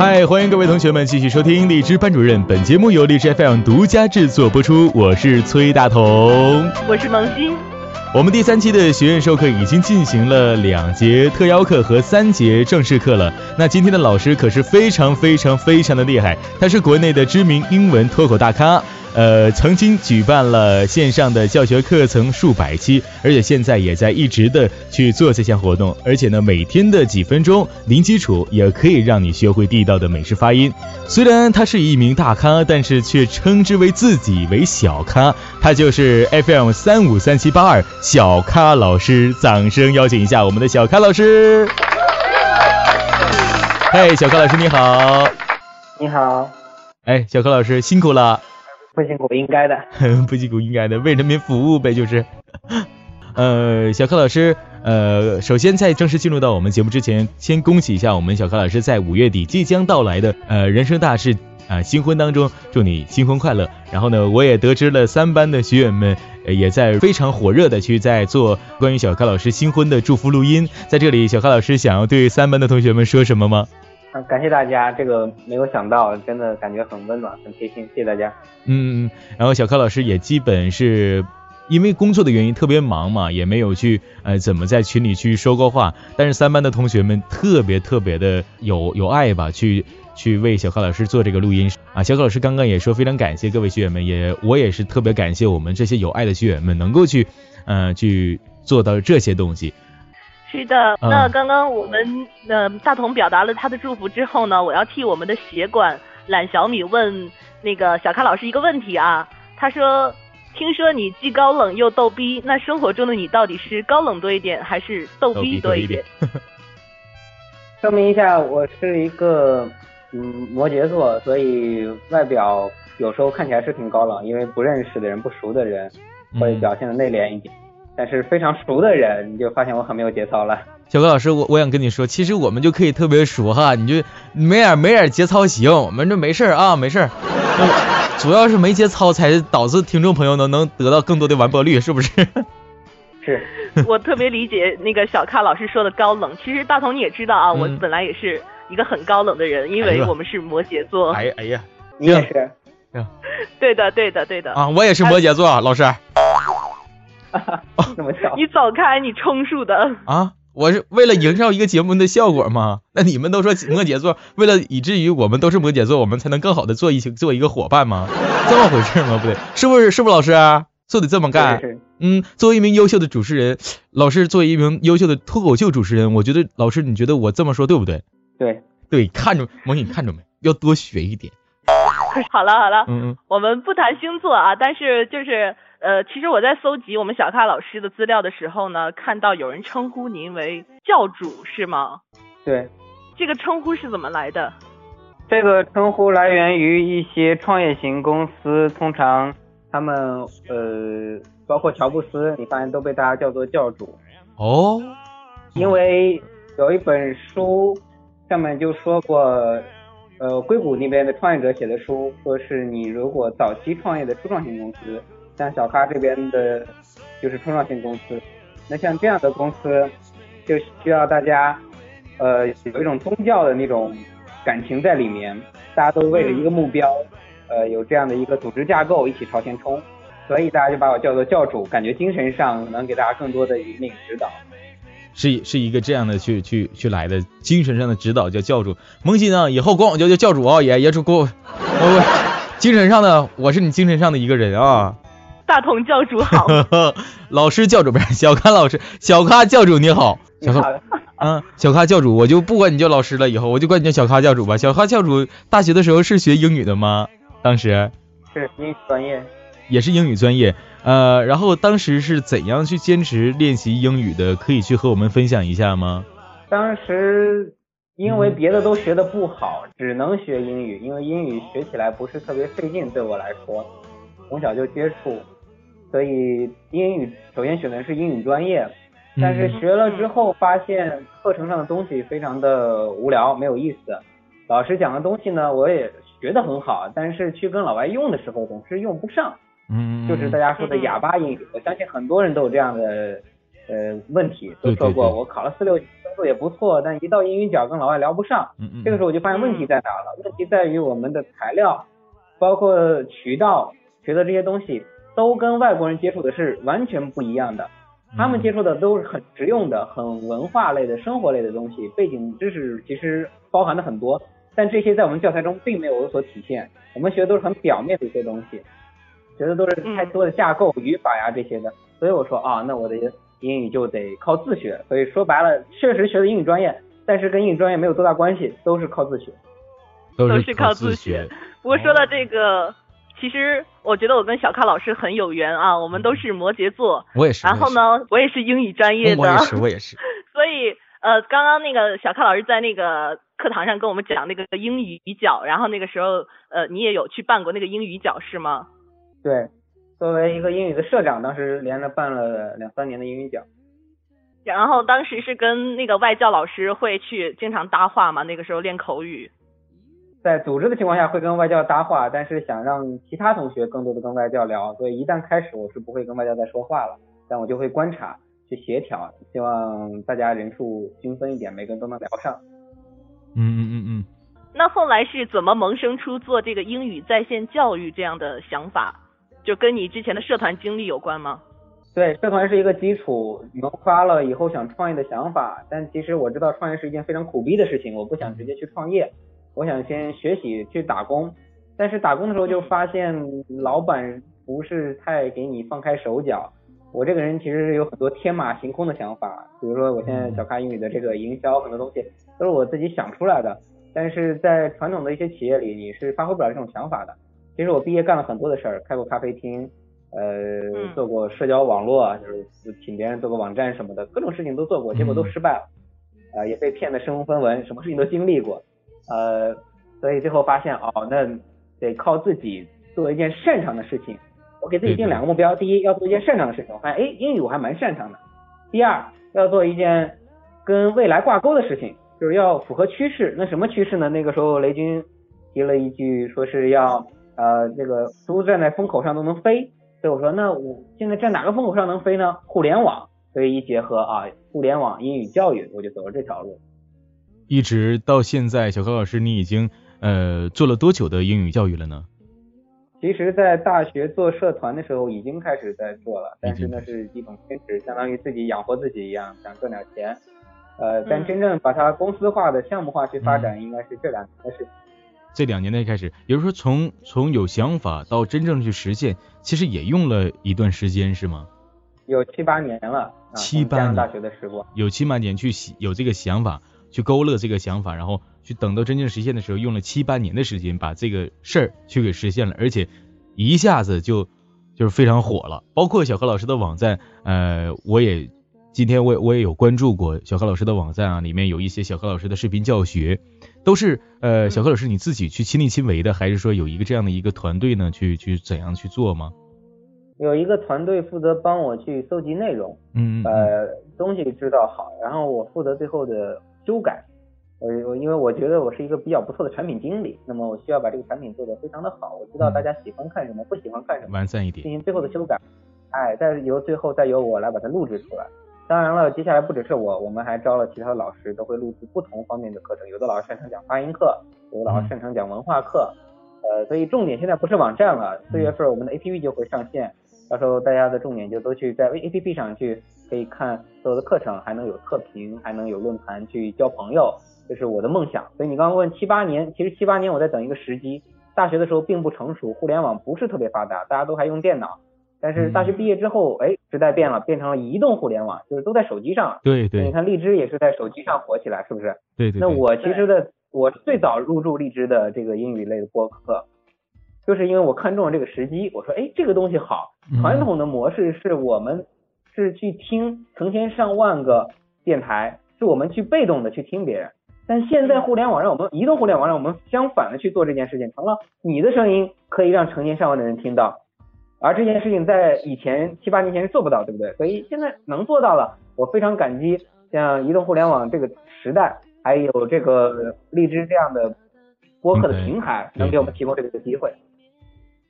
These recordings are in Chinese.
嗨，欢迎各位同学们继续收听荔枝班主任。本节目由荔枝 FM 独家制作播出，我是崔大同，我是萌新。我们第三期的学院授课已经进行了两节特邀课和三节正式课了。那今天的老师可是非常非常非常的厉害，他是国内的知名英文脱口大咖。呃，曾经举办了线上的教学课程数百期，而且现在也在一直的去做这项活动，而且呢，每天的几分钟零基础也可以让你学会地道的美式发音。虽然他是一名大咖，但是却称之为自己为小咖，他就是 FM 三五三七八二小咖老师，掌声邀请一下我们的小咖老师。嘿，小咖老师你好。你好。哎，小咖老师辛苦了。不辛苦，应该的。不辛苦，应该的，为人民服务呗，就是。呃，小柯老师，呃，首先在正式进入到我们节目之前，先恭喜一下我们小柯老师在五月底即将到来的呃人生大事啊新婚当中，祝你新婚快乐。然后呢，我也得知了三班的学员们也在非常火热的去在做关于小柯老师新婚的祝福录音，在这里，小柯老师想要对三班的同学们说什么吗？啊，感谢大家，这个没有想到，真的感觉很温暖，很贴心，谢谢大家。嗯，然后小柯老师也基本是因为工作的原因特别忙嘛，也没有去呃怎么在群里去说过话。但是三班的同学们特别特别的有有爱吧，去去为小柯老师做这个录音啊。小柯老师刚刚也说非常感谢各位学员们，也我也是特别感谢我们这些有爱的学员们能够去呃去做到这些东西。是的，那刚刚我们呃大同表达了他的祝福之后呢，我要替我们的协管懒小米问那个小咖老师一个问题啊。他说，听说你既高冷又逗逼，那生活中的你到底是高冷多一点，还是逗逼多一点？说明一下，我是一个嗯摩羯座，所以外表有时候看起来是挺高冷，因为不认识的人、不熟的人会表现的内敛一点。但是非常熟的人，你就发现我很没有节操了。小哥老师，我我想跟你说，其实我们就可以特别熟哈，你就没点没点节操行，我们这没事啊，没事。主要是没节操才导致听众朋友能能得到更多的完播率，是不是？是。我特别理解那个小咖老师说的高冷，其实大同你也知道啊，我本来也是一个很高冷的人，因为我们是摩羯座。哎哎呀，你也是。对的对的对的。啊，我也是摩羯座，老师。哈，这么巧！你走开，你充数的啊！我是为了营造一个节目的效果吗？那你们都说摩羯座，为了以至于我们都是摩羯座，我们才能更好的做一起做一个伙伴吗？这么回事吗？不对，是不是？是不是老师就得这么干？嗯，作为一名优秀的主持人，老师作为一名优秀的脱口秀主持人，我觉得老师，你觉得我这么说对不对？对对，看着萌你看着没？要多学一点。好了好了，嗯嗯，我们不谈星座啊，但是就是。呃，其实我在搜集我们小咖老师的资料的时候呢，看到有人称呼您为教主，是吗？对。这个称呼是怎么来的？这个称呼来源于一些创业型公司，通常他们呃，包括乔布斯，你发现都被大家叫做教主。哦。因为有一本书上面就说过，呃，硅谷那边的创业者写的书，说是你如果早期创业的初创型公司。像小咖这边的，就是初创型公司，那像这样的公司，就需要大家，呃，有一种宗教的那种感情在里面，大家都为了一个目标，呃，有这样的一个组织架构一起朝前冲，所以大家就把我叫做教主，感觉精神上能给大家更多的引领指导，是是一个这样的去去去来的精神上的指导叫教主，萌新啊，以后管我叫叫教主啊，也也主给我，我精神上的我是你精神上的一个人啊。大同教主好，老师教主不是小咖老师，小咖教主你好，小咖，嗯，小咖教主我就不管你叫老师了，以后我就管你叫小咖教主吧。小咖教主大学的时候是学英语的吗？当时是英语专业，也是英语专业，呃，然后当时是怎样去坚持练习英语的？可以去和我们分享一下吗？当时因为别的都学的不好，只能学英语，因为英语学起来不是特别费劲，对我来说，从小就接触。所以英语首先选的是英语专业，但是学了之后发现课程上的东西非常的无聊，没有意思。老师讲的东西呢，我也学得很好，但是去跟老外用的时候总是用不上。嗯，就是大家说的哑巴英语，我相信很多人都有这样的呃问题，都说过我考了四六级分数也不错，但一到英语角跟老外聊不上。嗯嗯。这个时候我就发现问题在哪了？问题在于我们的材料，包括渠道学的这些东西，都跟外国人接触的是完全不一样的。他们接触的都是很实用的、很文化类的、生活类的东西，背景知识其实包含的很多，但这些在我们教材中并没有有所体现。我们学的都是很表面的一些东西，学的都是太多的架构、语法呀这些的。所以我说啊，那我的英语就得靠自学。所以说白了，确实学的英语专业，但是跟英语专业没有多大关系，都是靠自学。都是靠自学。不过说到这个。其实我觉得我跟小咖老师很有缘啊，我们都是摩羯座。我也是。然后呢，我也是英语专业的。我也是，我也是。所以呃，刚刚那个小咖老师在那个课堂上跟我们讲那个英语角，然后那个时候呃，你也有去办过那个英语角是吗？对，作为一个英语的社长，当时连着办了两三年的英语角。然后当时是跟那个外教老师会去经常搭话嘛，那个时候练口语。在组织的情况下会跟外教搭话，但是想让其他同学更多的跟外教聊，所以一旦开始我是不会跟外教再说话了，但我就会观察去协调，希望大家人数均分一点，每个人都能聊上。嗯嗯嗯嗯。那后来是怎么萌生出做这个英语在线教育这样的想法？就跟你之前的社团经历有关吗？对，社团是一个基础，萌发了以后想创业的想法，但其实我知道创业是一件非常苦逼的事情，我不想直接去创业。我想先学习去打工，但是打工的时候就发现老板不是太给你放开手脚。我这个人其实是有很多天马行空的想法，比如说我现在小咖英语的这个营销很多东西都是我自己想出来的，但是在传统的一些企业里你是发挥不了这种想法的。其实我毕业干了很多的事儿，开过咖啡厅，呃，做过社交网络，就是请别人做个网站什么的，各种事情都做过，结果都失败了，啊，也被骗得身无分文，什么事情都经历过。呃，所以最后发现哦，那得靠自己做一件擅长的事情。我给自己定两个目标：第一，要做一件擅长的事情。我发现，哎，英语我还蛮擅长的。第二，要做一件跟未来挂钩的事情，就是要符合趋势。那什么趋势呢？那个时候雷军提了一句，说是要呃，这个猪站在风口上都能飞。所以我说，那我现在站哪个风口上能飞呢？互联网。所以一结合啊，互联网英语教育，我就走了这条路。一直到现在，小柯老师，你已经呃做了多久的英语教育了呢？其实，在大学做社团的时候，已经开始在做了，但是那是一种兼职，相当于自己养活自己一样，想赚点钱。呃，但真正把它公司化的项目化去发展，应该是这两年的事。这两年内开始，也就是说，从从有想法到真正去实现，其实也用了一段时间，是吗？有七八年了，七八年大学的时光，有七八年去有这个想法。去勾勒这个想法，然后去等到真正实现的时候，用了七八年的时间把这个事儿去给实现了，而且一下子就就是非常火了。包括小何老师的网站，呃，我也今天我我也有关注过小何老师的网站啊，里面有一些小何老师的视频教学，都是呃小何老师你自己去亲力亲为的，还是说有一个这样的一个团队呢？去去怎样去做吗？有一个团队负责帮我去搜集内容，嗯，呃，东西知道好，然后我负责最后的。修改，我我因为我觉得我是一个比较不错的产品经理，那么我需要把这个产品做得非常的好，我知道大家喜欢看什么，不喜欢看什么，完善一点，进行最后的修改，哎，再由最后再由我来把它录制出来。当然了，接下来不只是我，我们还招了其他的老师，都会录制不同方面的课程，有的老师擅长讲发音课，有的老师擅长讲文化课，呃，所以重点现在不是网站了，四月份我们的 APP 就会上线。到时候大家的重点就都去在 A P P 上去可以看所有的课程，还能有测评，还能有论坛去交朋友，这是我的梦想。所以你刚刚问七八年，其实七八年我在等一个时机。大学的时候并不成熟，互联网不是特别发达，大家都还用电脑。但是大学毕业之后，哎，时代变了，变成了移动互联网，就是都在手机上了。对对。你看荔枝也是在手机上火起来，是不是？对对。那我其实的，我最早入驻荔枝的这个英语类的播客。就是因为我看中了这个时机，我说，哎，这个东西好。传统的模式是我们是去听成千上万个电台，是我们去被动的去听别人。但现在互联网让我们移动互联网让我们相反的去做这件事情，成了你的声音可以让成千上万的人听到，而这件事情在以前七八年前是做不到，对不对？所以现在能做到了，我非常感激像移动互联网这个时代，还有这个荔枝这样的播客的平台，能给我们提供这个机会。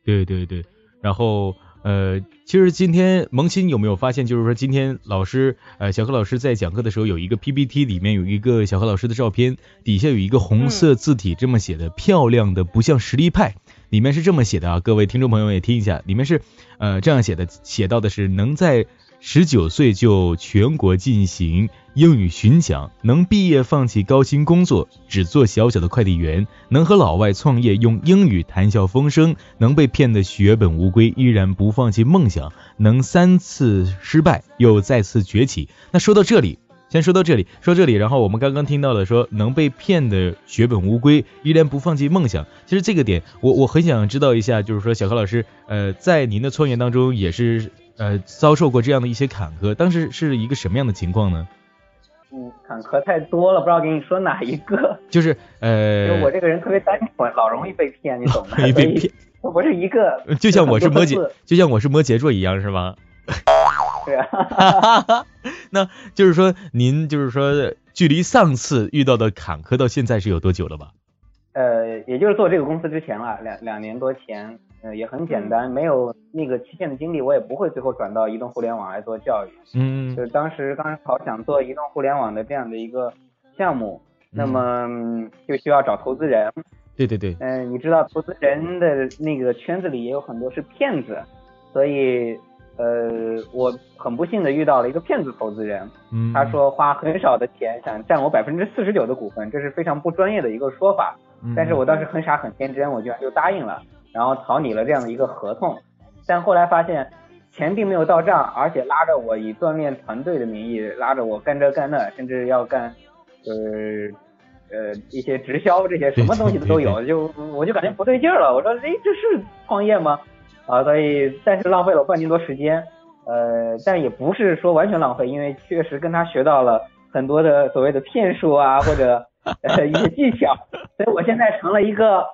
对对对，然后呃，其实今天萌新有没有发现，就是说今天老师呃小何老师在讲课的时候有一个 PPT 里面有一个小何老师的照片，底下有一个红色字体这么写的，漂亮的不像实力派，里面是这么写的啊，各位听众朋友也听一下，里面是呃这样写的，写到的是能在。十九岁就全国进行英语巡讲，能毕业放弃高薪工作，只做小小的快递员，能和老外创业用英语谈笑风生，能被骗得血本无归，依然不放弃梦想，能三次失败又再次崛起。那说到这里，先说到这里，说这里，然后我们刚刚听到的说能被骗得血本无归，依然不放弃梦想。其实这个点，我我很想知道一下，就是说小何老师，呃，在您的创业当中也是。呃，遭受过这样的一些坎坷，当时是一个什么样的情况呢？嗯，坎坷太多了，不知道给你说哪一个。就是呃，就我这个人特别单纯，老容易被骗，你懂吗？容易被骗，我不是一个。就像我是摩羯，就像我是摩羯座一样，是吗？对啊。那就是说，您就是说，距离上次遇到的坎坷到现在是有多久了吧？呃，也就是做这个公司之前了，两两年多前。呃，也很简单，没有那个期限的经历，我也不会最后转到移动互联网来做教育。嗯，就是当时刚好想做移动互联网的这样的一个项目，那么就需要找投资人。对对对。嗯，你知道投资人的那个圈子里也有很多是骗子，所以呃，我很不幸的遇到了一个骗子投资人。嗯。他说花很少的钱想占我百分之四十九的股份，这是非常不专业的一个说法。嗯。但是我当时很傻很天真，我居然就答应了。然后草拟了这样的一个合同，但后来发现钱并没有到账，而且拉着我以锻炼团队的名义拉着我干这干那，甚至要干，就是呃一些直销这些什么东西的都有，就我就感觉不对劲儿了。我说，哎，这是创业吗？啊，所以但是浪费了我半年多时间，呃，但也不是说完全浪费，因为确实跟他学到了很多的所谓的骗术啊，或者呃一些技巧，所以我现在成了一个。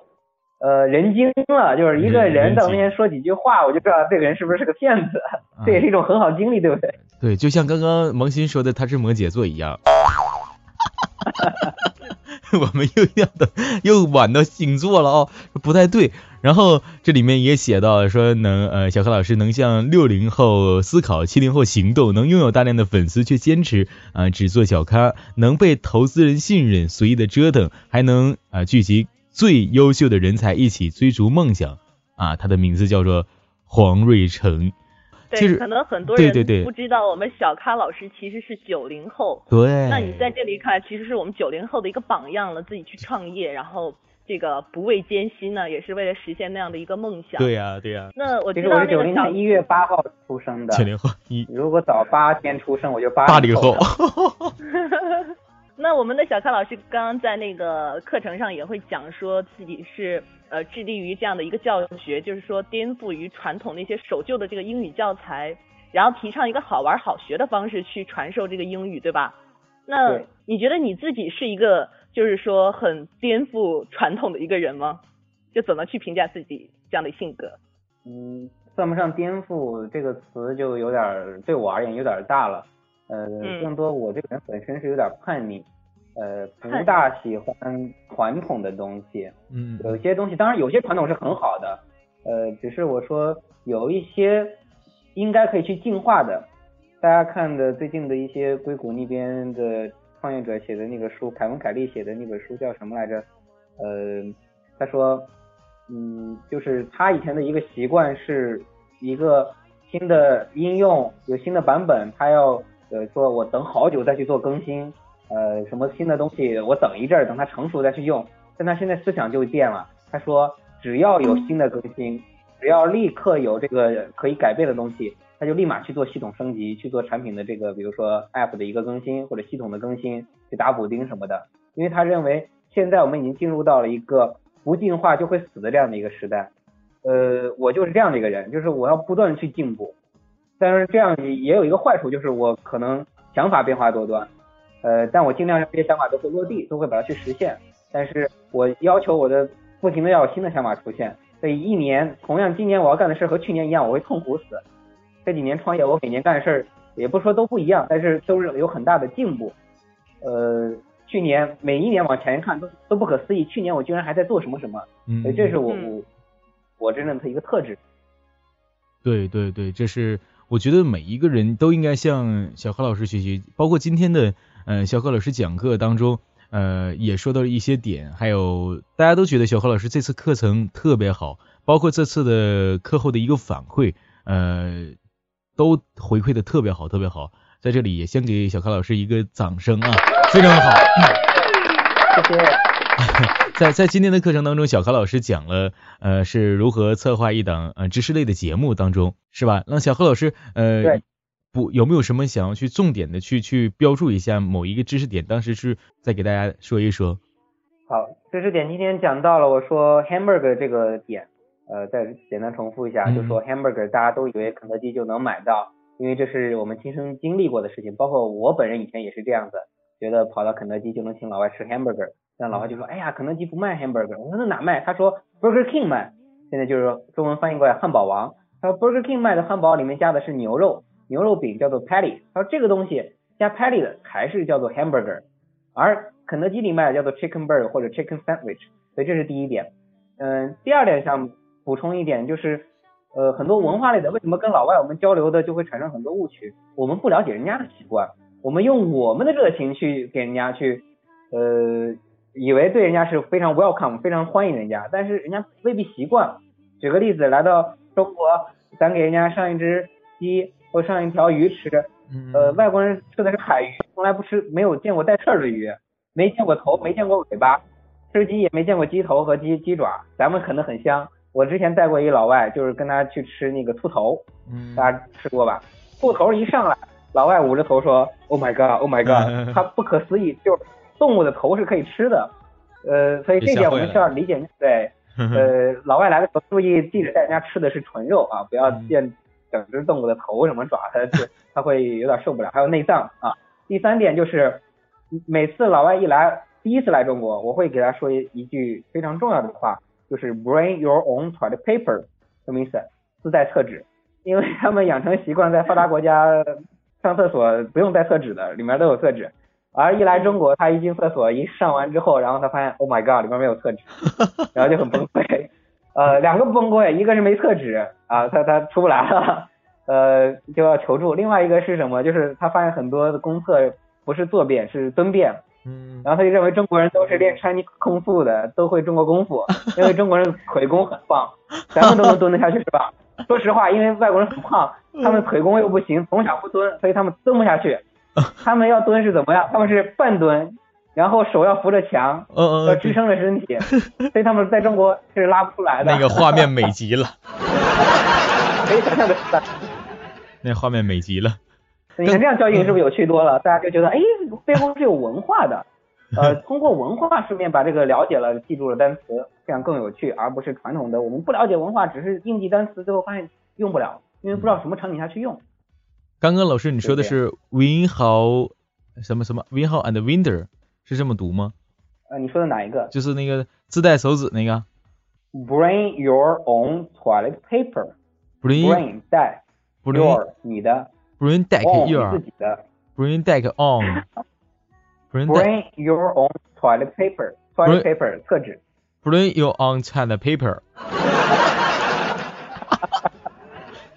呃，人精了，就是一个人在我面前说几句话，我就知道这个人是不是是个骗子。这也是一种很好经历，对不对？对，就像刚刚萌新说的，他是摩羯座一样。我们又要的又晚到星座了哦，不太对。然后这里面也写到说，能呃，小何老师能向六零后思考，七零后行动，能拥有大量的粉丝却坚持啊只做小咖，能被投资人信任，随意的折腾，还能啊聚集。最优秀的人才一起追逐梦想啊！他的名字叫做黄瑞成。对，可能很多人不知道，我们小咖老师其实是九零后。对。那你在这里看，其实是我们九零后的一个榜样了。自己去创业，然后这个不畏艰辛呢，也是为了实现那样的一个梦想。对呀，对呀。那我其实我是九零年一月八号出生的。九零后一。如果早八天出生，我就八八零后。那我们的小咖老师刚刚在那个课程上也会讲说自己是呃致力于这样的一个教学，就是说颠覆于传统那些守旧的这个英语教材，然后提倡一个好玩好学的方式去传授这个英语，对吧？那你觉得你自己是一个就是说很颠覆传统的一个人吗？就怎么去评价自己这样的性格？嗯，算不上颠覆这个词就有点对我而言有点大了。呃，更多我这个人本身是有点叛逆，呃，不大喜欢传统的东西。嗯，有些东西，当然有些传统是很好的，呃，只是我说有一些应该可以去进化的。大家看的最近的一些硅谷那边的创业者写的那个书，凯文凯利写的那本书叫什么来着？呃，他说，嗯，就是他以前的一个习惯是一个新的应用有新的版本，他要。呃，说我等好久再去做更新，呃，什么新的东西我等一阵儿，等它成熟再去用。但他现在思想就变了，他说只要有新的更新，只要立刻有这个可以改变的东西，他就立马去做系统升级，去做产品的这个，比如说 App 的一个更新或者系统的更新，去打补丁什么的。因为他认为现在我们已经进入到了一个不进化就会死的这样的一个时代。呃，我就是这样的一个人，就是我要不断去进步。但是这样也有一个坏处，就是我可能想法变化多端，呃，但我尽量让这些想法都会落地，都会把它去实现。但是我要求我的不停的要有新的想法出现，所以一年同样今年我要干的事和去年一样，我会痛苦死。这几年创业，我每年干的事儿也不说都不一样，但是都是有很大的进步。呃，去年每一年往前看都都不可思议，去年我居然还在做什么什么，所以这是我我我真正的一个特质。对对对，这是我觉得每一个人都应该向小何老师学习，包括今天的呃小何老师讲课当中，呃也说到了一些点，还有大家都觉得小何老师这次课程特别好，包括这次的课后的一个反馈，呃都回馈的特别好，特别好，在这里也先给小何老师一个掌声啊，非常好。谢谢。在在今天的课程当中，小柯老师讲了呃是如何策划一档呃知识类的节目当中，是吧？让小柯老师呃不有没有什么想要去重点的去去标注一下某一个知识点？当时是再给大家说一说。好，知识点今天讲到了，我说 hamburger 这个点，呃，再简单重复一下，就说 hamburger 大家都以为肯德基就能买到，因为这是我们亲身经历过的事情，包括我本人以前也是这样子。觉得跑到肯德基就能请老外吃 hamburger，但老外就说，哎呀，肯德基不卖 hamburger。我说那哪卖？他说 Burger King 卖。现在就是中文翻译过来，汉堡王。他说 Burger King 卖的汉堡里面加的是牛肉，牛肉饼叫做 patty。他说这个东西加 patty 的还是叫做 hamburger，而肯德基里卖的叫做 chicken burger 或者 chicken sandwich。所以这是第一点。嗯，第二点想补充一点就是，呃，很多文化类的为什么跟老外我们交流的就会产生很多误区？我们不了解人家的习惯。我们用我们的热情去给人家去，呃，以为对人家是非常 welcome，非常欢迎人家，但是人家未必习惯。举个例子，来到中国，咱给人家上一只鸡或上一条鱼吃，呃，外国人吃的是海鱼，从来不吃，没有见过带刺儿的鱼，没见过头，没见过尾巴，吃鸡也没见过鸡头和鸡鸡爪，咱们可能很香。我之前带过一老外，就是跟他去吃那个兔头，大家吃过吧？兔头一上来。老外捂着头说：“Oh my god, Oh my god！” 他不可思议，就是动物的头是可以吃的。呃，所以这点我们需要理解。对，呃，老外来的时候注意记着带人家吃的是纯肉啊，不要见整只动物的头什么爪，他他 会有点受不了。还有内脏啊。第三点就是，每次老外一来，第一次来中国，我会给他说一一句非常重要的话，就是 “Bring your own toilet paper”，什么意思？自带厕纸，因为他们养成习惯，在发达国家。上厕所不用带厕纸的，里面都有厕纸。而一来中国，他一进厕所，一上完之后，然后他发现，Oh my god，里面没有厕纸，然后就很崩溃。呃，两个崩溃，一个是没厕纸啊，他他出不来了，呃，就要求助。另外一个是什么？就是他发现很多的公厕不是坐便，是蹲便。嗯。然后他就认为中国人都是练穿衣空腹的，都会中国功夫，因为中国人腿功很棒，咱们都能蹲得下去是吧？说实话，因为外国人很胖。他们腿功又不行，从小不蹲，所以他们蹲不下去。他们要蹲是怎么样？他们是半蹲，然后手要扶着墙，要支撑着身体，所以他们在中国是拉不出来的。那个画面美极了，可以想象的。那画面美极了。你看这样教育是不是有趣多了？大家就觉得，哎，背后是有文化的。呃，通过文化顺便把这个了解了，记住了单词，这样更有趣，而不是传统的我们不了解文化，只是硬记单词，最后发现用不了。因为不知道什么场景下去用。刚刚老师你说的是 Winhow 什么什么 Winhow and winter 是这么读吗？呃，你说的哪一个？就是那个自带手指那个。Bring your own toilet paper。Bring 带。Your 你的。Bring deck your 自己的。Bring deck on。Bring your own toilet paper。Toilet paper 厕纸。Bring your own toilet paper。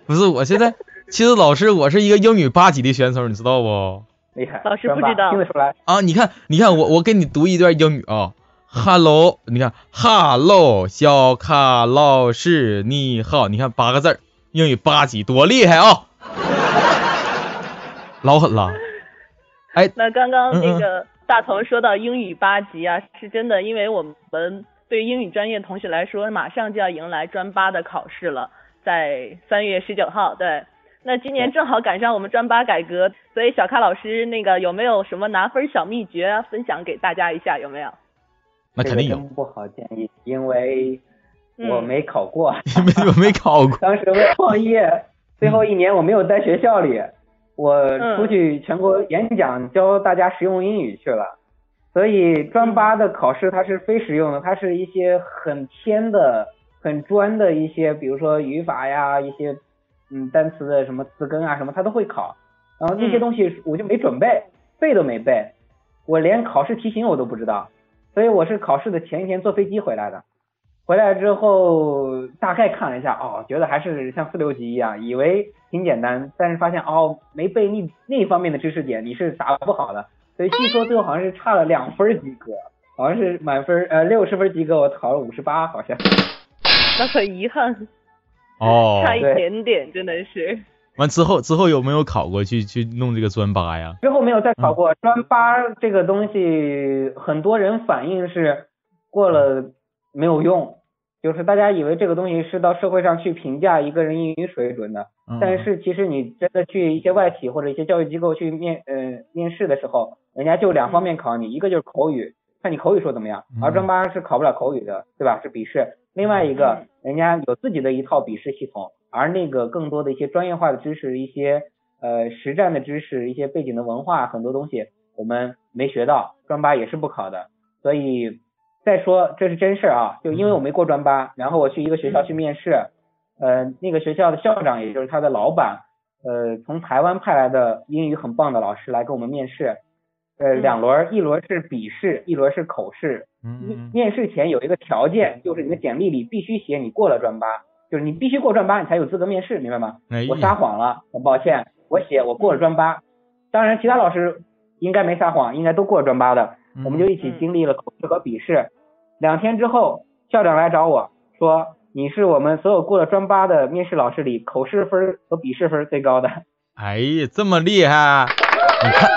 不是，我现在其实老师，我是一个英语八级的选手，你知道不？厉害，老师不知道，听得出来啊！你看，你看，我我给你读一段英语啊，Hello，你看，Hello，小卡老师你好，你看八个字儿英语八级多厉害啊！老狠了。哎，那刚刚那个大头说到英语八级啊，是真的，因为我们对英语专业同学来说，马上就要迎来专八的考试了。在三月十九号，对，那今年正好赶上我们专八改革，所以小咖老师那个有没有什么拿分小秘诀分享给大家一下？有没有？那肯定有。不好建议，因为我没考过。我没考过。当时我创业最后一年，我没有在学校里，我出去全国演讲，教大家实用英语去了。所以专八的考试它是非实用的，它是一些很偏的。很专的一些，比如说语法呀，一些嗯单词的什么词根啊什么，他都会考。然后那些东西我就没准备，背都没背，我连考试题型我都不知道。所以我是考试的前一天坐飞机回来的。回来之后大概看了一下，哦，觉得还是像四六级一样，以为挺简单，但是发现哦，没背那那方面的知识点，你是答不好的。所以据说最后好像是差了两分及格，好像是满分呃六十分及格，我考了五十八，好像。那很遗憾。哦。差一点点，真的是。完之后，之后有没有考过去去弄这个专八呀？之后没有再考过专八这个东西，很多人反映是过了没有用，就是大家以为这个东西是到社会上去评价一个人英语水准的，但是其实你真的去一些外企或者一些教育机构去面呃面试的时候，人家就两方面考你，一个就是口语，看你口语说怎么样，而专八是考不了口语的，对吧？是笔试。另外一个人家有自己的一套笔试系统。而那个更多的一些专业化的知识，一些呃实战的知识，一些背景的文化，很多东西我们没学到，专八也是不考的。所以再说这是真事儿啊，就因为我没过专八，然后我去一个学校去面试，呃那个学校的校长也就是他的老板，呃从台湾派来的英语很棒的老师来跟我们面试，呃两轮，一轮是笔试，一轮是口试。嗯。面试前有一个条件，就是你的简历里必须写你过了专八。就是你必须过专八，你才有资格面试，明白吗？我撒谎了，很抱歉，我写我过了专八。当然，其他老师应该没撒谎，应该都过了专八的。我们就一起经历了口试和笔试。两天之后，校长来找我说，你是我们所有过了专八的面试老师里口试分和笔试分最高的。哎呀，这么厉害！你看，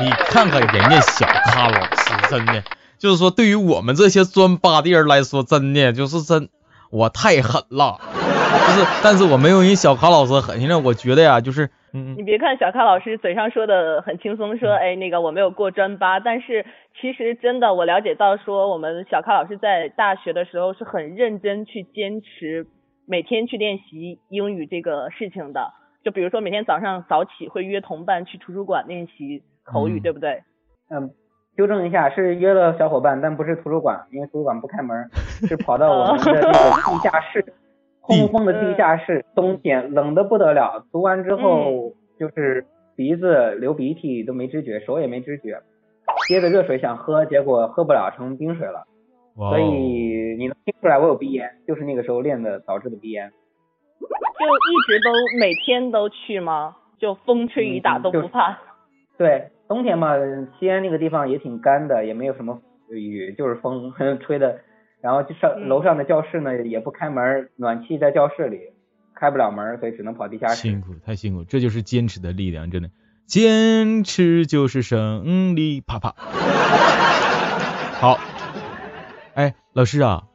你看看人家小咖老师，真的就是说，对于我们这些专八的人来说，真的就是真。我太狠了，就是，但是我没有人小咖老师狠。现在我觉得呀，就是，嗯，你别看小咖老师嘴上说的很轻松，说，哎，那个我没有过专八，但是其实真的我了解到，说我们小咖老师在大学的时候是很认真去坚持每天去练习英语这个事情的。就比如说每天早上早起会约同伴去图书馆练习口语，对不对？嗯。纠正一下，是约了小伙伴，但不是图书馆，因为图书馆不开门，是跑到我们的那个地下室，通风的地下室，冬天冷的不得了，读完之后就是鼻子流鼻涕都没知觉，手也没知觉，接着热水想喝，结果喝不了，成冰水了，所以你能听出来我有鼻炎，就是那个时候练的导致的鼻炎。就一直都每天都去吗？就风吹雨打都不怕？对。冬天嘛，西安那个地方也挺干的，也没有什么雨，就是风 吹的。然后就上楼上的教室呢，也不开门，暖气在教室里，开不了门，所以只能跑地下室。辛苦，太辛苦，这就是坚持的力量，真的，坚持就是胜利，啪啪。好，哎，老师啊，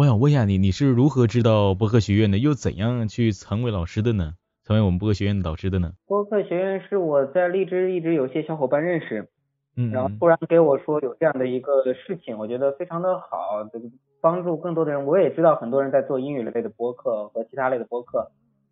我想问一下你，你是如何知道播客学院的，又怎样去成为老师的呢？成为我们播客学院的导师的呢？播客学院是我在荔枝一直有些小伙伴认识，嗯，然后突然给我说有这样的一个事情，我觉得非常的好，帮助更多的人。我也知道很多人在做英语类的播客和其他类的播客，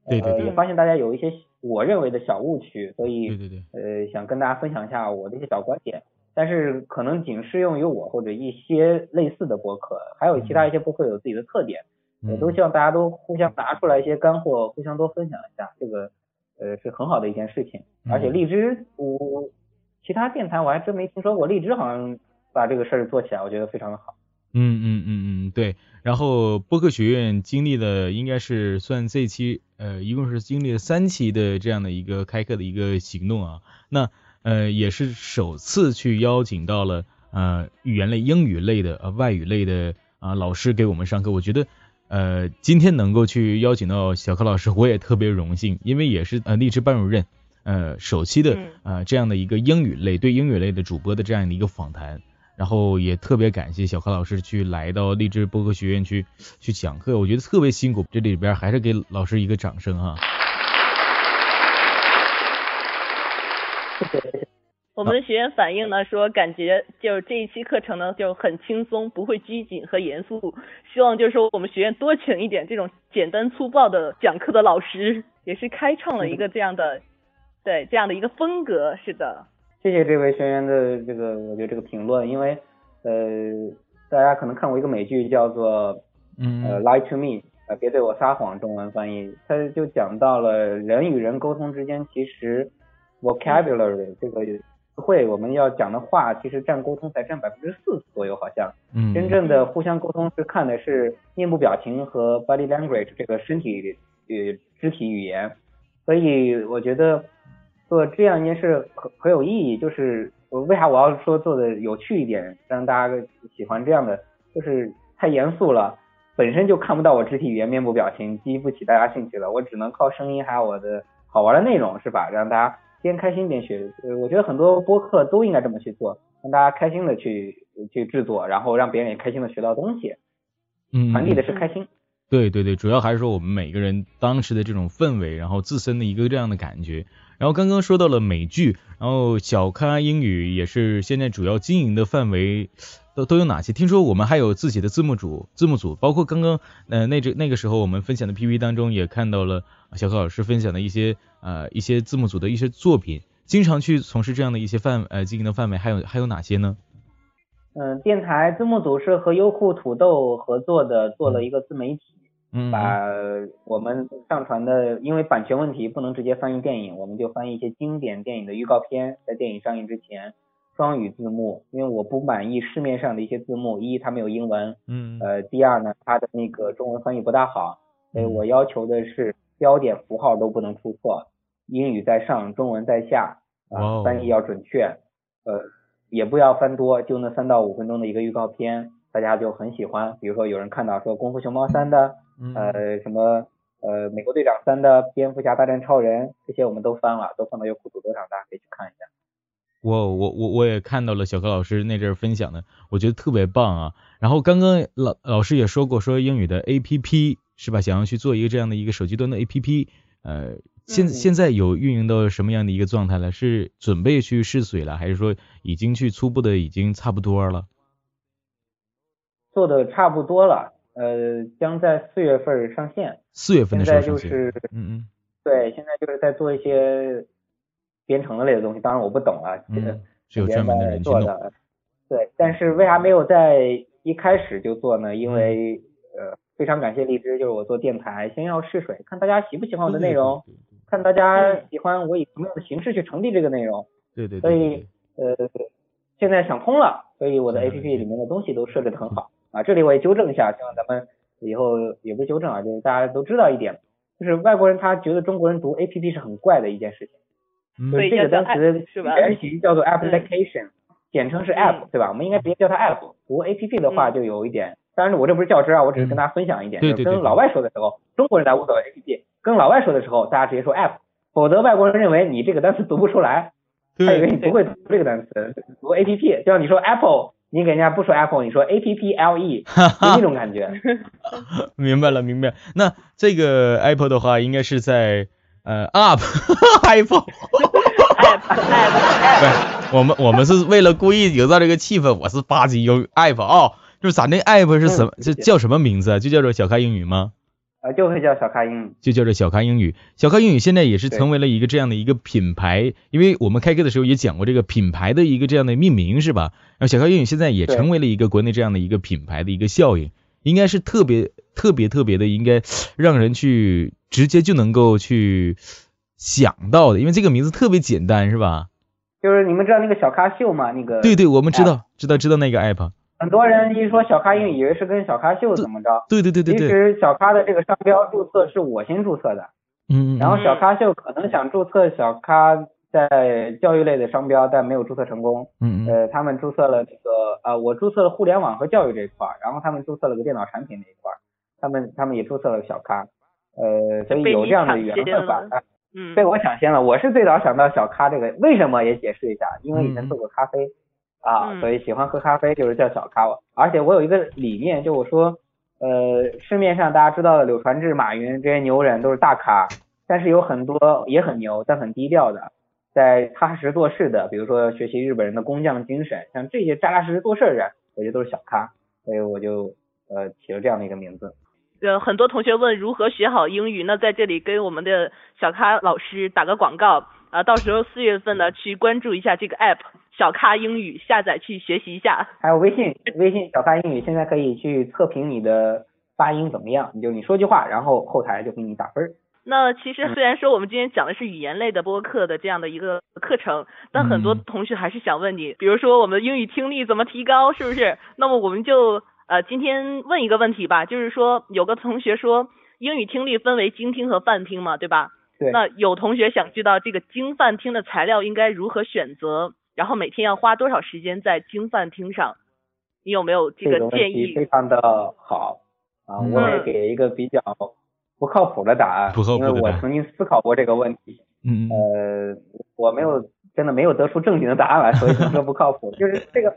对对对，也发现大家有一些我认为的小误区，所以对对对，呃，想跟大家分享一下我的一些小观点，但是可能仅适用于我或者一些类似的播客，还有其他一些播客有自己的特点。我都希望大家都互相拿出来一些干货，互相多分享一下，这个呃是很好的一件事情。而且荔枝，我其他电台我还真没听说过，荔枝好像把这个事儿做起来，我觉得非常的好。嗯嗯嗯嗯，对。然后播客学院经历了，应该是算这期呃，一共是经历了三期的这样的一个开课的一个行动啊。那呃也是首次去邀请到了呃语言类、英语类的呃外语类的啊老师给我们上课，我觉得。呃，今天能够去邀请到小柯老师，我也特别荣幸，因为也是呃励志班主任呃首期的呃这样的一个英语类对英语类的主播的这样的一个访谈，然后也特别感谢小柯老师去来到励志播客学院去去讲课，我觉得特别辛苦，这里边还是给老师一个掌声哈。谢谢。我们的学员反映呢，说感觉就是这一期课程呢就很轻松，不会拘谨和严肃。希望就是说我们学院多请一点这种简单粗暴的讲课的老师，也是开创了一个这样的，对这样的一个风格。是的，谢谢这位学员的这个，我觉得这个评论，因为呃，大家可能看过一个美剧叫做呃 Lie to Me，呃别对我撒谎，中文翻译，他就讲到了人与人沟通之间其实 vocabulary 这个词。汇，我们要讲的话，其实占沟通才占百分之四左右，好像。嗯。真正的互相沟通是看的是面部表情和 body language 这个身体与肢体语言，所以我觉得做这样一件事很很有意义。就是为啥我要说做的有趣一点，让大家喜欢这样的，就是太严肃了，本身就看不到我肢体语言、面部表情，激不起大家兴趣了。我只能靠声音还有我的好玩的内容，是吧？让大家。边开心边学，呃，我觉得很多播客都应该这么去做，让大家开心的去去制作，然后让别人也开心的学到东西，嗯，传递的是开心。对对对，主要还是说我们每个人当时的这种氛围，然后自身的一个这样的感觉。然后刚刚说到了美剧，然后小咖英语也是现在主要经营的范围。都都有哪些？听说我们还有自己的字幕组，字幕组包括刚刚呃那这那个时候我们分享的 P P 当中也看到了小柯老师分享的一些呃一些字幕组的一些作品，经常去从事这样的一些范呃经营的范围还有还有哪些呢？嗯，电台字幕组是和优酷土豆合作的，做了一个自媒体，嗯，把我们上传的因为版权问题不能直接翻译电影，我们就翻译一些经典电影的预告片，在电影上映之前。双语字幕，因为我不满意市面上的一些字幕，一它没有英文，嗯，呃，第二呢，它的那个中文翻译不大好，所以我要求的是标点符号都不能出错，英语在上，中文在下，啊，翻译要准确，呃，也不要翻多，就那三到五分钟的一个预告片，大家就很喜欢，比如说有人看到说功夫熊猫三的，呃，什么呃美国队长三的，蝙蝠侠大战超人，这些我们都翻了，都放到优酷土豆上，大家可以去看一下。我我我我也看到了小柯老师那阵分享的，我觉得特别棒啊。然后刚刚老老师也说过，说英语的 A P P 是吧？想要去做一个这样的一个手机端的 A P P，呃，现现在有运营到什么样的一个状态了？是准备去试水了，还是说已经去初步的已经差不多了？做的差不多了，呃，将在四月份上线。四月份的时候上线。就是嗯嗯。对，现在就是在做一些。编程的类的东西，当然我不懂啊，这个是有专门的人做的。对，但是为啥没有在一开始就做呢？因为呃，非常感谢荔枝，就是我做电台，先要试水，看大家喜不喜欢我的内容，看大家喜欢我以什么样的形式去传递这个内容。对对。所以呃，现在想通了，所以我的 APP 里面的东西都设置的很好啊。这里我也纠正一下，希望咱们以后也不纠正啊，就是大家都知道一点，就是外国人他觉得中国人读 APP 是很怪的一件事情。对这个单词原型叫做 application，简称是 app，对吧？我们应该直接叫它 app。读 app 的话就有一点，当然我这不是较真啊，我只是跟大家分享一点。对对对。跟老外说的时候，中国人在无所谓 app，跟老外说的时候，大家直接说 app，否则外国人认为你这个单词读不出来，他以为你不会读这个单词。读 app，就像你说 apple，你给人家不说 apple，你说 apple，就那种感觉。明白了，明白。那这个 apple 的话，应该是在。呃，app，app，app，对，我们我们是为了故意营造这个气氛，我是八级用 app 啊，就是咱那 app 是什么？是叫什么名字啊？就叫做小咖英语吗？啊，就会叫小咖英语，就叫做小咖英语。小咖英语现在也是成为了一个这样的一个品牌，因为我们开课的时候也讲过这个品牌的一个这样的命名是吧？然后小咖英语现在也成为了一个国内这样的一个品牌的一个效应，应该是特别特别特别的，应该让人去。直接就能够去想到的，因为这个名字特别简单，是吧？就是你们知道那个小咖秀吗？那个对对，我们知道，知道知道那个 app。很多人一说小咖英语，以为是跟小咖秀怎么着？对对对对对。其实小咖的这个商标注册是我先注册的。嗯。然后小咖秀可能想注册小咖在教育类的商标，但没有注册成功。嗯嗯。呃，他们注册了这个呃，我注册了互联网和教育这一块，然后他们注册了个电脑产品那一块，他们他们也注册了小咖。呃，所以有这样的缘分吧？嗯，被我抢先了。我是最早想到小咖这个，为什么也解释一下？因为以前做过咖啡啊，所以喜欢喝咖啡就是叫小咖。而且我有一个理念，就我说，呃，市面上大家知道的柳传志、马云这些牛人都是大咖，但是有很多也很牛但很低调的，在踏实做事的，比如说学习日本人的工匠精神，像这些扎扎实实做事的人，我觉得都是小咖，所以我就呃起了这样的一个名字。呃，很多同学问如何学好英语，那在这里跟我们的小咖老师打个广告啊，到时候四月份呢去关注一下这个 app 小咖英语，下载去学习一下。还有微信，微信小咖英语现在可以去测评你的发音怎么样，你就你说句话，然后后台就给你打分。那其实虽然说我们今天讲的是语言类的播客的这样的一个课程，但很多同学还是想问你，比如说我们英语听力怎么提高，是不是？那么我们就呃今天问一个问题吧，就是说有个同学说英语听力分为精听和泛听嘛，对吧？对。那有同学想知道这个精泛听的材料应该如何选择，然后每天要花多少时间在精泛听上？你有没有这个建议？非常的好啊，我也给一个比较不靠谱的答案，因为我曾经思考过这个问题。嗯呃，我没有真的没有得出正经的答案来，所以说不靠谱。就是这个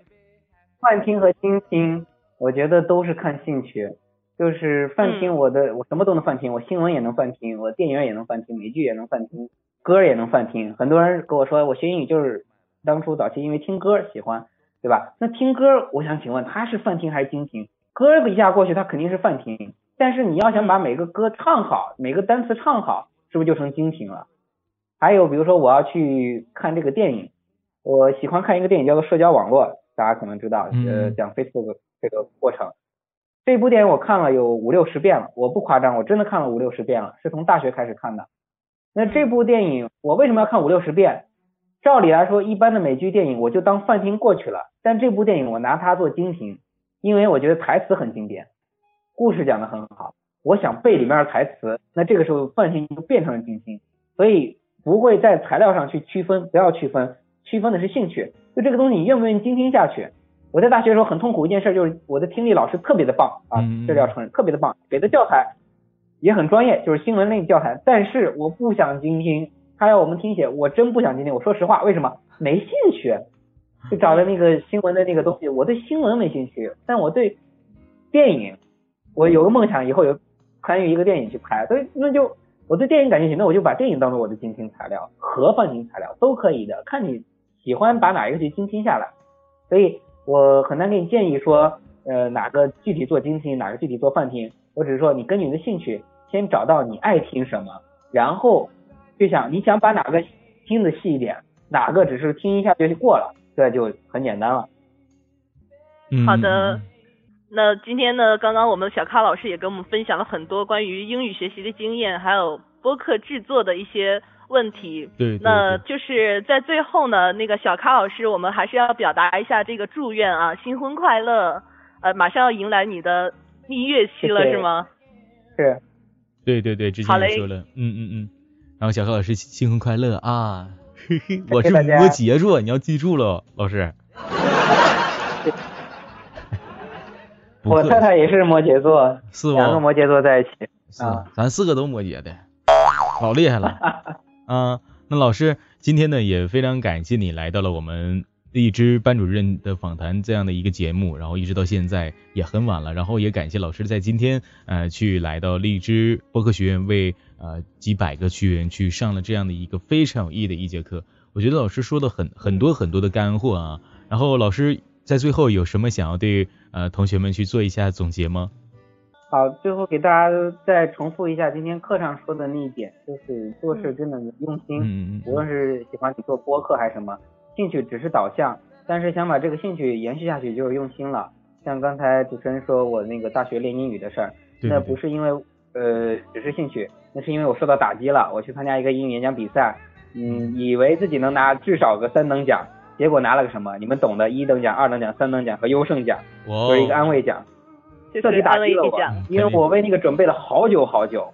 泛听和精听，我觉得都是看兴趣。就是泛听，我的我什么都能泛听，我新闻也能泛听，我电影也能泛听，美剧也能泛听，歌也能泛听。很多人跟我说，我学英语就是当初早期因为听歌喜欢。对吧？那听歌，我想请问他是泛听还是精听？歌一下过去，他肯定是泛听。但是你要想把每个歌唱好，每个单词唱好，是不是就成精听了？还有比如说我要去看这个电影，我喜欢看一个电影叫做《社交网络》，大家可能知道，呃，讲 Facebook 这个过程。这部电影我看了有五六十遍了，我不夸张，我真的看了五六十遍了，是从大学开始看的。那这部电影我为什么要看五六十遍？照理来说，一般的美剧电影我就当泛听过去了，但这部电影我拿它做精听，因为我觉得台词很经典，故事讲得很好，我想背里面的台词，那这个时候泛听就变成了精听，所以不会在材料上去区分，不要区分，区分的是兴趣，就这个东西你愿不愿意精听下去。我在大学的时候很痛苦一件事就是我的听力老师特别的棒啊，这要承认特别的棒，给的教材也很专业，就是新闻类教材，但是我不想精听。他要我们听写，我真不想精听。我说实话，为什么没兴趣？就找了那个新闻的那个东西，我对新闻没兴趣，但我对电影，我有个梦想，以后有参与一个电影去拍，所以那就我对电影感兴趣，那我就把电影当做我的精听材料和泛听材料都可以的，看你喜欢把哪一个去精听下来。所以我很难给你建议说，呃，哪个具体做精听，哪个具体做泛听。我只是说，你根据你的兴趣，先找到你爱听什么，然后。就想你想把哪个听的细一点，哪个只是听一下就过了，这就很简单了。好的，那今天呢，刚刚我们小咖老师也跟我们分享了很多关于英语学习的经验，还有播客制作的一些问题。对，那就是在最后呢，那个小咖老师，我们还是要表达一下这个祝愿啊，新婚快乐！呃，马上要迎来你的蜜月期了，是吗？是。对对对，之前也说了，嗯嗯嗯。然后小咖老师新婚快乐啊！嘿嘿，我是摩羯座，你要记住了，老师。我太太也是摩羯座，是两个摩羯座在一起。啊，咱四个都摩羯的，老厉害了。啊，那老师今天呢也非常感谢你来到了我们。荔枝班主任的访谈这样的一个节目，然后一直到现在也很晚了，然后也感谢老师在今天呃去来到荔枝播客学院为呃几百个学员去上了这样的一个非常有意义的一节课。我觉得老师说的很很多很多的干货啊，然后老师在最后有什么想要对呃同学们去做一下总结吗？好，最后给大家再重复一下今天课上说的那一点，就是做事真的用心，无论是喜欢你做播客还是什么。兴趣只是导向，但是想把这个兴趣延续下去就是用心了。像刚才主持人说我那个大学练英语的事儿，那不是因为呃只是兴趣，那是因为我受到打击了。我去参加一个英语演讲比赛，嗯，以为自己能拿至少个三等奖，结果拿了个什么？你们懂的，一等奖、二等奖、三等奖和优胜奖，就是一个安慰奖，彻底打击了我，因为我为那个准备了好久好久。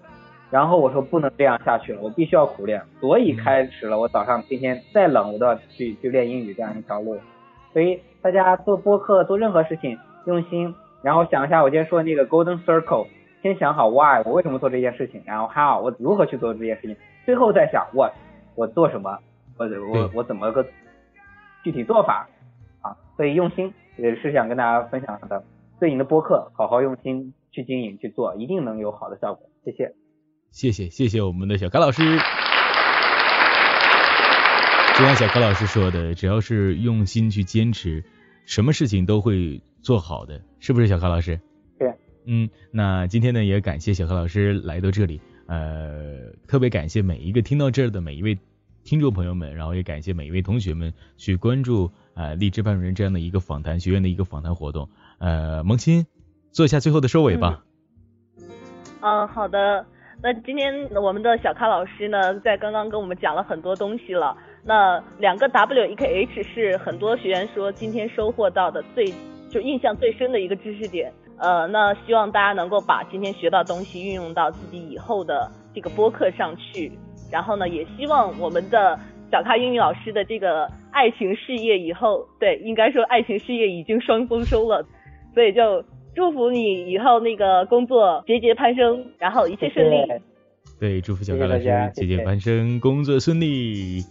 然后我说不能这样下去了，我必须要苦练，所以开始了我早上今天再冷我都要去去练英语这样一条路。所以大家做播客做任何事情用心，然后想一下我今天说的那个 golden circle，先想好 why 我为什么做这件事情，然后 how 我如何去做这件事情，最后再想 what 我做什么，我我我怎么个具体做法啊？所以用心也是想跟大家分享的，对你的播客好好用心去经营去做，一定能有好的效果。谢谢。谢谢谢谢我们的小柯老师，就像小柯老师说的，只要是用心去坚持，什么事情都会做好的，是不是小柯老师？对。嗯，那今天呢也感谢小柯老师来到这里，呃，特别感谢每一个听到这儿的每一位听众朋友们，然后也感谢每一位同学们去关注呃励志班主任这样的一个访谈学院的一个访谈活动，呃，萌新做一下最后的收尾吧。嗯，好的。那今天我们的小咖老师呢，在刚刚跟我们讲了很多东西了。那两个 W 一个 H 是很多学员说今天收获到的最就印象最深的一个知识点。呃，那希望大家能够把今天学到东西运用到自己以后的这个播客上去。然后呢，也希望我们的小咖英语老师的这个爱情事业以后，对，应该说爱情事业已经双丰收了，所以就。祝福你以后那个工作节节攀升，然后一切顺利。对，祝福小高老师节节攀升，工作顺利。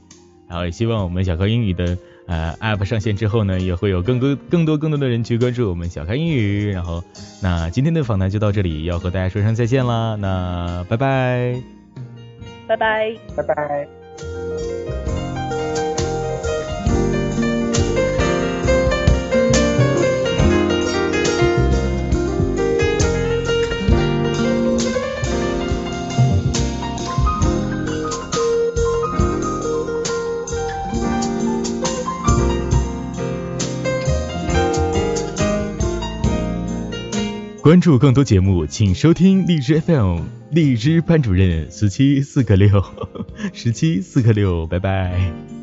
然后也希望我们小高英语的呃 app 上线之后呢，也会有更多更多更多的人去关注我们小高英语。然后那今天的访谈就到这里，要和大家说声再见啦。那拜拜，拜拜，拜拜。关注更多节目，请收听荔枝 FM，荔枝班主任十七四个六，十七四个六，拜拜。